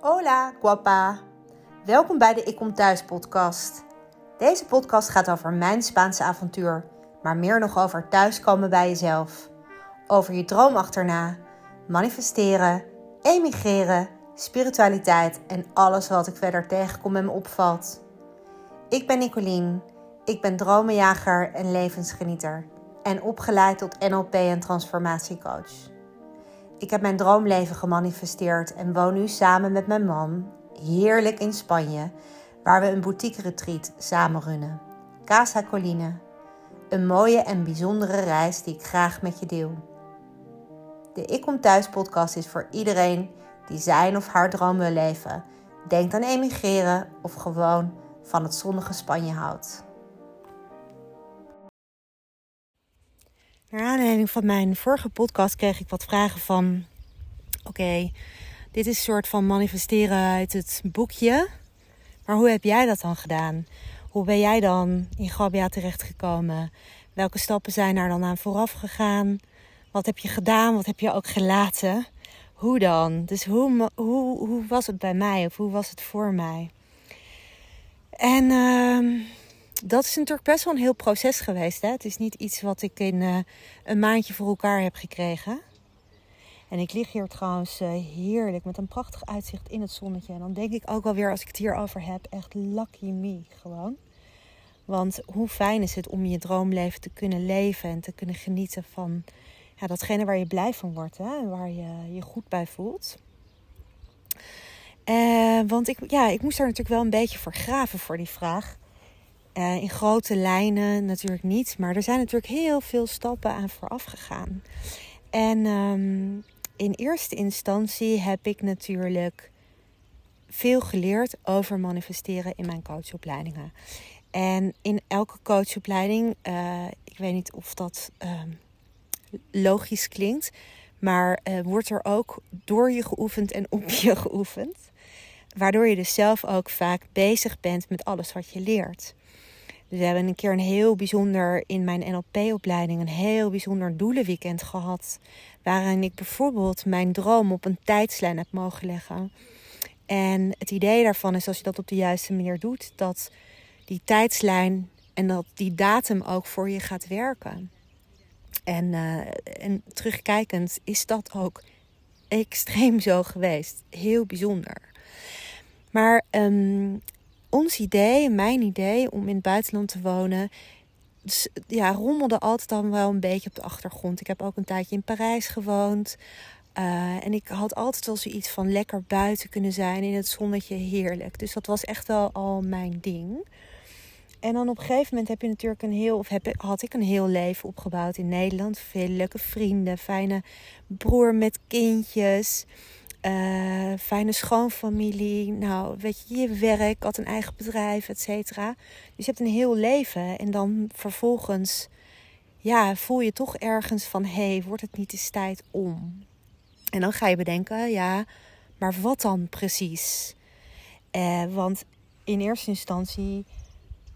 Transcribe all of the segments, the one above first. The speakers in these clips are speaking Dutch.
Hola, guapa. Welkom bij de Ik Kom Thuis podcast. Deze podcast gaat over mijn Spaanse avontuur, maar meer nog over thuiskomen bij jezelf. Over je droom achterna, manifesteren, emigreren, spiritualiteit en alles wat ik verder tegenkom en me opvalt. Ik ben Nicolien. Ik ben dromenjager en levensgenieter en opgeleid tot NLP en transformatiecoach. Ik heb mijn droomleven gemanifesteerd en woon nu samen met mijn man heerlijk in Spanje, waar we een boutique retreat samen runnen. Casa Colline. Een mooie en bijzondere reis die ik graag met je deel. De Ik Kom Thuis podcast is voor iedereen die zijn of haar droom wil leven, denkt aan emigreren of gewoon van het zonnige Spanje houdt. Naar aanleiding van mijn vorige podcast kreeg ik wat vragen van: Oké, dit is een soort van manifesteren uit het boekje. Maar hoe heb jij dat dan gedaan? Hoe ben jij dan in Gabia terechtgekomen? Welke stappen zijn er dan aan vooraf gegaan? Wat heb je gedaan? Wat heb je ook gelaten? Hoe dan? Dus hoe, hoe, hoe was het bij mij of hoe was het voor mij? En uh, dat is natuurlijk best wel een heel proces geweest. Hè? Het is niet iets wat ik in uh, een maandje voor elkaar heb gekregen. En ik lig hier trouwens uh, heerlijk met een prachtig uitzicht in het zonnetje. En dan denk ik ook alweer als ik het hierover heb, echt lucky me gewoon. Want hoe fijn is het om je droomleven te kunnen leven en te kunnen genieten van ja, datgene waar je blij van wordt. Hè? En waar je je goed bij voelt. Uh, want ik, ja, ik moest daar natuurlijk wel een beetje voor graven voor die vraag. Uh, in grote lijnen natuurlijk niet, maar er zijn natuurlijk heel veel stappen aan vooraf gegaan. En um, in eerste instantie heb ik natuurlijk veel geleerd over manifesteren in mijn coachopleidingen. En in elke coachopleiding, uh, ik weet niet of dat uh, logisch klinkt, maar uh, wordt er ook door je geoefend en op je geoefend. Waardoor je dus zelf ook vaak bezig bent met alles wat je leert. Dus we hebben een keer een heel bijzonder in mijn NLP-opleiding een heel bijzonder doelenweekend gehad. Waarin ik bijvoorbeeld mijn droom op een tijdslijn heb mogen leggen. En het idee daarvan is als je dat op de juiste manier doet, dat die tijdslijn en dat die datum ook voor je gaat werken. En, uh, en terugkijkend is dat ook extreem zo geweest. Heel bijzonder. Maar um, ons idee, mijn idee om in het buitenland te wonen, ja, rommelde altijd dan wel een beetje op de achtergrond. Ik heb ook een tijdje in Parijs gewoond. Uh, en ik had altijd wel zoiets van lekker buiten kunnen zijn in het zonnetje, heerlijk. Dus dat was echt wel al mijn ding. En dan op een gegeven moment heb je natuurlijk een heel, of heb, had ik een heel leven opgebouwd in Nederland. Veel leuke vrienden, fijne broer met kindjes. Uh, fijne schoonfamilie. Nou, weet je, je werk, had een eigen bedrijf, et cetera. Dus je hebt een heel leven. En dan vervolgens, ja, voel je toch ergens van... hé, hey, wordt het niet eens tijd om? En dan ga je bedenken, ja, maar wat dan precies? Uh, want in eerste instantie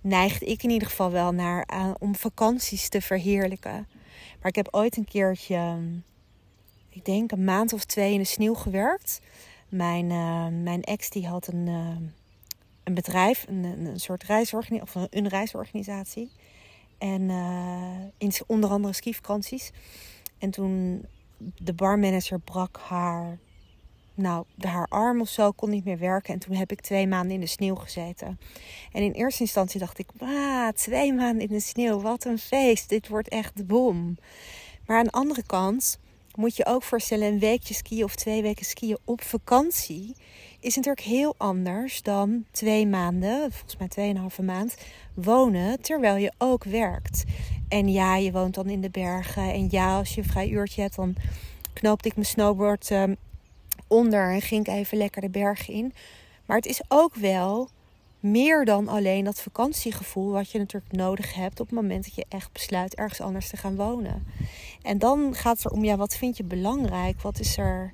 neigde ik in ieder geval wel naar... Uh, om vakanties te verheerlijken. Maar ik heb ooit een keertje ik denk een maand of twee in de sneeuw gewerkt. Mijn, uh, mijn ex die had een, uh, een bedrijf, een, een soort reisorganisatie, of een reisorganisatie. En uh, in onder andere skivakanties. En toen de barmanager brak haar, nou, haar arm of zo, kon niet meer werken. En toen heb ik twee maanden in de sneeuw gezeten. En in eerste instantie dacht ik, ah, twee maanden in de sneeuw, wat een feest. Dit wordt echt de bom. Maar aan de andere kant moet je ook voorstellen, een weekje skiën of twee weken skiën op vakantie is natuurlijk heel anders dan twee maanden, volgens mij tweeënhalve maand, wonen terwijl je ook werkt. En ja, je woont dan in de bergen. En ja, als je een vrij uurtje hebt, dan knoopte ik mijn snowboard um, onder en ging ik even lekker de bergen in. Maar het is ook wel meer dan alleen dat vakantiegevoel wat je natuurlijk nodig hebt op het moment dat je echt besluit ergens anders te gaan wonen. En dan gaat het er om, ja, wat vind je belangrijk? Wat is er,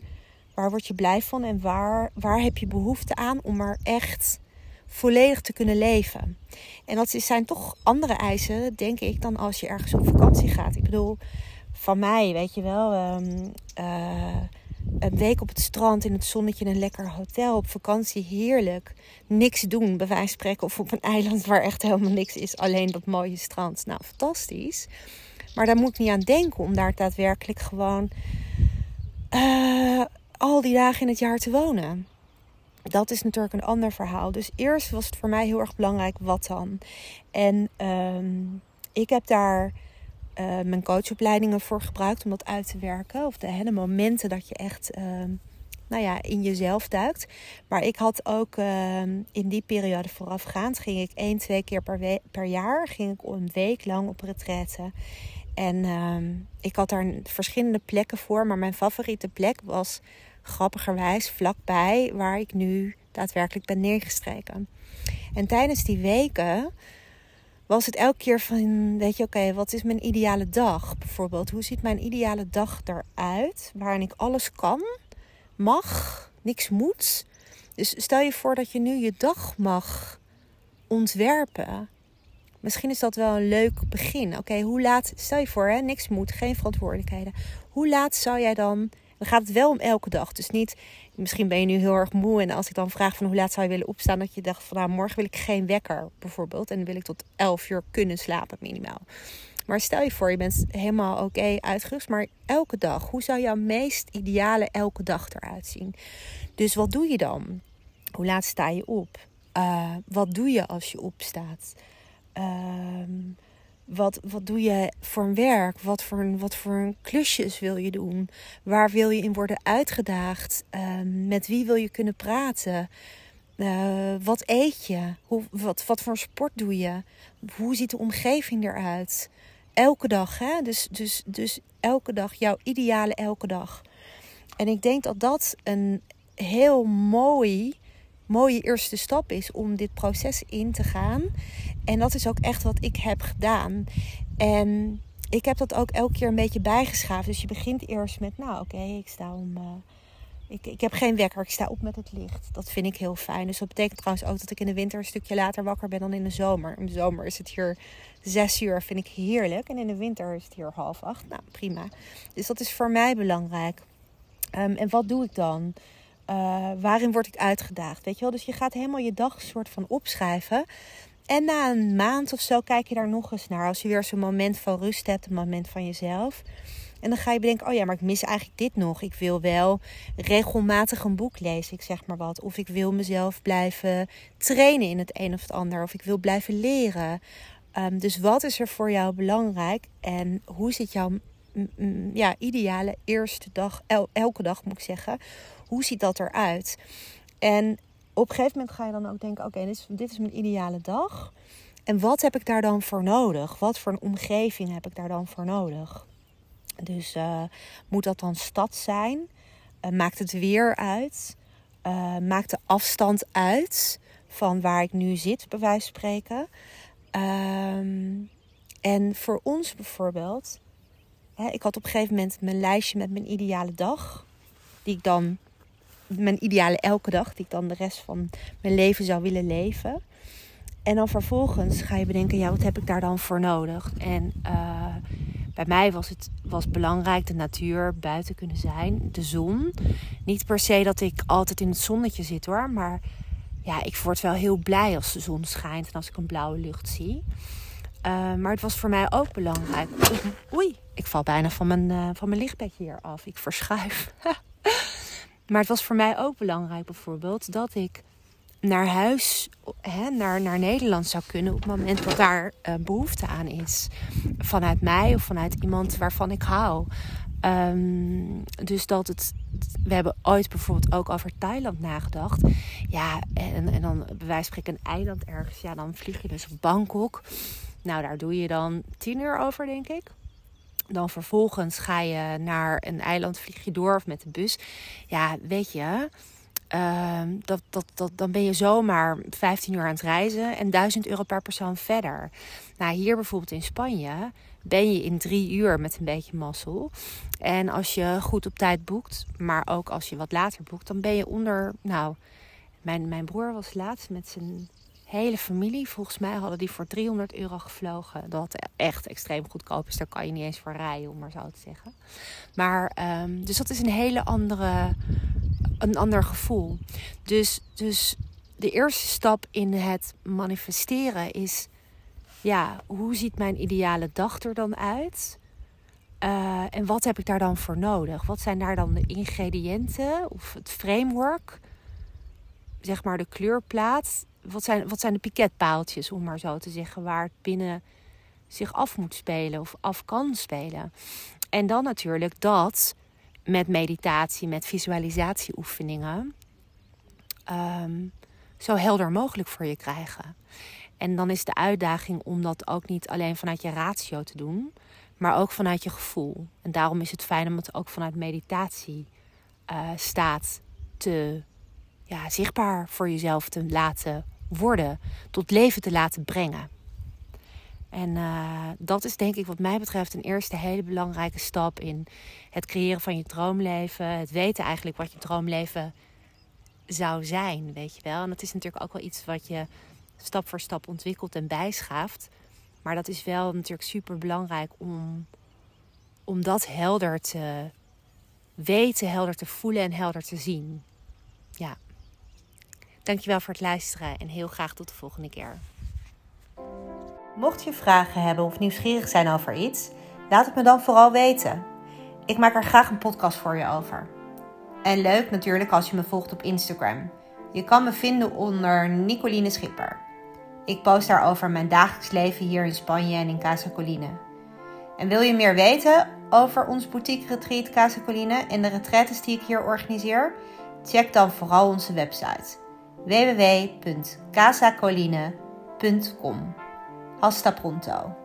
waar word je blij van en waar, waar heb je behoefte aan om er echt volledig te kunnen leven? En dat zijn toch andere eisen, denk ik, dan als je ergens op vakantie gaat. Ik bedoel, van mij, weet je wel, um, uh, een week op het strand in het zonnetje in een lekker hotel op vakantie heerlijk. Niks doen, bij wijze van spreken, of op een eiland waar echt helemaal niks is, alleen dat mooie strand. Nou, fantastisch. Maar daar moet ik niet aan denken om daar daadwerkelijk gewoon uh, al die dagen in het jaar te wonen. Dat is natuurlijk een ander verhaal. Dus eerst was het voor mij heel erg belangrijk wat dan. En um, ik heb daar uh, mijn coachopleidingen voor gebruikt om dat uit te werken. Of de, hele momenten dat je echt uh, nou ja, in jezelf duikt. Maar ik had ook uh, in die periode voorafgaand, ging ik één, twee keer per, per jaar, ging ik een week lang op retraite. En ehm, ik had daar verschillende plekken voor, maar mijn favoriete plek was grappigerwijs vlakbij waar ik nu daadwerkelijk ben neergestreken. En tijdens die weken was het elke keer van, weet je, oké, wat is mijn ideale dag? Bijvoorbeeld, hoe ziet mijn ideale dag eruit? Waarin ik alles kan, mag, niks moet. Dus stel je voor dat je nu je dag mag ontwerpen. Misschien is dat wel een leuk begin. Oké, hoe laat, stel je voor, hè, niks moet, geen verantwoordelijkheden. Hoe laat zou jij dan, dan gaat het wel om elke dag. Dus niet, misschien ben je nu heel erg moe. En als ik dan vraag van hoe laat zou je willen opstaan, dat je dacht van nou, morgen wil ik geen wekker bijvoorbeeld. En wil ik tot 11 uur kunnen slapen minimaal. Maar stel je voor, je bent helemaal oké uitgerust. Maar elke dag, hoe zou jouw meest ideale elke dag eruit zien? Dus wat doe je dan? Hoe laat sta je op? Uh, wat doe je als je opstaat? Ehm, wat, wat doe je voor een werk? Wat voor, wat voor klusjes wil je doen? Waar wil je in worden uitgedaagd? Ehm, met wie wil je kunnen praten? Uh, wat eet je? Hoe, wat, wat voor sport doe je? Hoe ziet de omgeving eruit? Elke dag, hè? Dus, dus, dus elke dag, jouw ideale elke dag. En ik denk dat dat een heel mooi mooie eerste stap is om dit proces in te gaan. En dat is ook echt wat ik heb gedaan. En ik heb dat ook elke keer een beetje bijgeschaafd. Dus je begint eerst met, nou oké, ik sta om. Uh, ik, ik heb geen wekker, ik sta op met het licht. Dat vind ik heel fijn. Dus dat betekent trouwens ook dat ik in de winter een stukje later wakker ben dan in de zomer. In de zomer is het hier zes uur, vind ik heerlijk. En in de winter is het hier half acht. Nou, prima. Dus dat is voor mij belangrijk. Um, en wat doe ik dan? Uh, waarin word ik uitgedaagd? Weet je wel? Dus je gaat helemaal je dag soort van opschrijven. En na een maand of zo kijk je daar nog eens naar. Als je weer zo'n moment van rust hebt, een moment van jezelf. En dan ga je bedenken, oh ja, maar ik mis eigenlijk dit nog. Ik wil wel regelmatig een boek lezen, ik zeg maar wat. Of ik wil mezelf blijven trainen in het een of het ander. Of ik wil blijven leren. Um, dus wat is er voor jou belangrijk? En hoe zit jouw ja, ideale eerste dag, elke dag moet ik zeggen hoe ziet dat eruit? En op een gegeven moment ga je dan ook denken: oké, dit, is, dit is mijn ideale dag. En wat heb ik daar dan voor nodig? Wat voor een omgeving heb ik daar dan voor nodig? Dus uh, moet dat dan stad zijn? Uh, maakt het weer uit? Uh, maakt de afstand uit van waar ik nu zit, bij wijze van spreken? Um, en voor ons bijvoorbeeld, hè, ik had op een gegeven moment mijn lijstje met mijn ideale dag, die ik dan mijn ideale elke dag, die ik dan de rest van mijn leven zou willen leven. En dan vervolgens ga je bedenken, ja, wat heb ik daar dan voor nodig? En uh, bij mij was het was belangrijk de natuur, buiten kunnen zijn, de zon. Niet per se dat ik altijd in het zonnetje zit hoor, maar ja, ik word wel heel blij als de zon schijnt en als ik een blauwe lucht zie. Uh, maar het was voor mij ook belangrijk. Oei, ik val bijna van mijn, uh, van mijn hier af. Ik verschuif. Maar het was voor mij ook belangrijk bijvoorbeeld dat ik naar huis, hè, naar, naar Nederland zou kunnen op het moment dat daar uh, behoefte aan is. Vanuit mij of vanuit iemand waarvan ik hou. Um, dus dat het. We hebben ooit bijvoorbeeld ook over Thailand nagedacht. Ja, en, en dan bij wijze een eiland ergens. Ja, dan vlieg je dus op Bangkok. Nou, daar doe je dan tien uur over, denk ik. Dan vervolgens ga je naar een eiland, vlieg je door of met de bus. Ja, weet je, uh, dat, dat, dat, dan ben je zomaar 15 uur aan het reizen en 1000 euro per persoon verder. Nou, hier bijvoorbeeld in Spanje ben je in drie uur met een beetje mazzel. En als je goed op tijd boekt, maar ook als je wat later boekt, dan ben je onder. Nou, mijn, mijn broer was laatst met zijn hele familie. Volgens mij hadden die voor 300 euro gevlogen. Dat echt extreem goedkoop is. Daar kan je niet eens voor rijden, om maar zo te zeggen. Maar, um, dus dat is een hele andere, een ander gevoel. Dus, dus de eerste stap in het manifesteren is... Ja, hoe ziet mijn ideale dag er dan uit? Uh, en wat heb ik daar dan voor nodig? Wat zijn daar dan de ingrediënten of het framework? Zeg maar de kleurplaat wat zijn, wat zijn de piketpaaltjes, om maar zo te zeggen, waar het binnen zich af moet spelen of af kan spelen. En dan natuurlijk dat met meditatie, met visualisatieoefeningen, um, zo helder mogelijk voor je krijgen. En dan is de uitdaging om dat ook niet alleen vanuit je ratio te doen, maar ook vanuit je gevoel. En daarom is het fijn om het ook vanuit meditatie uh, staat te ja, zichtbaar voor jezelf te laten worden, tot leven te laten brengen. En uh, dat is denk ik wat mij betreft een eerste hele belangrijke stap in het creëren van je droomleven. Het weten eigenlijk wat je droomleven zou zijn, weet je wel. En dat is natuurlijk ook wel iets wat je stap voor stap ontwikkelt en bijschaaft. Maar dat is wel natuurlijk super belangrijk om, om dat helder te weten, helder te voelen en helder te zien. Ja. Dankjewel voor het luisteren en heel graag tot de volgende keer. Mocht je vragen hebben of nieuwsgierig zijn over iets, laat het me dan vooral weten. Ik maak er graag een podcast voor je over. En leuk natuurlijk als je me volgt op Instagram. Je kan me vinden onder Nicoline Schipper. Ik post daarover mijn dagelijks leven hier in Spanje en in Casa Coline. En wil je meer weten over ons boutique retreat Casa Coline en de retretes die ik hier organiseer? Check dan vooral onze website www.casacoline.com. Hasta pronto!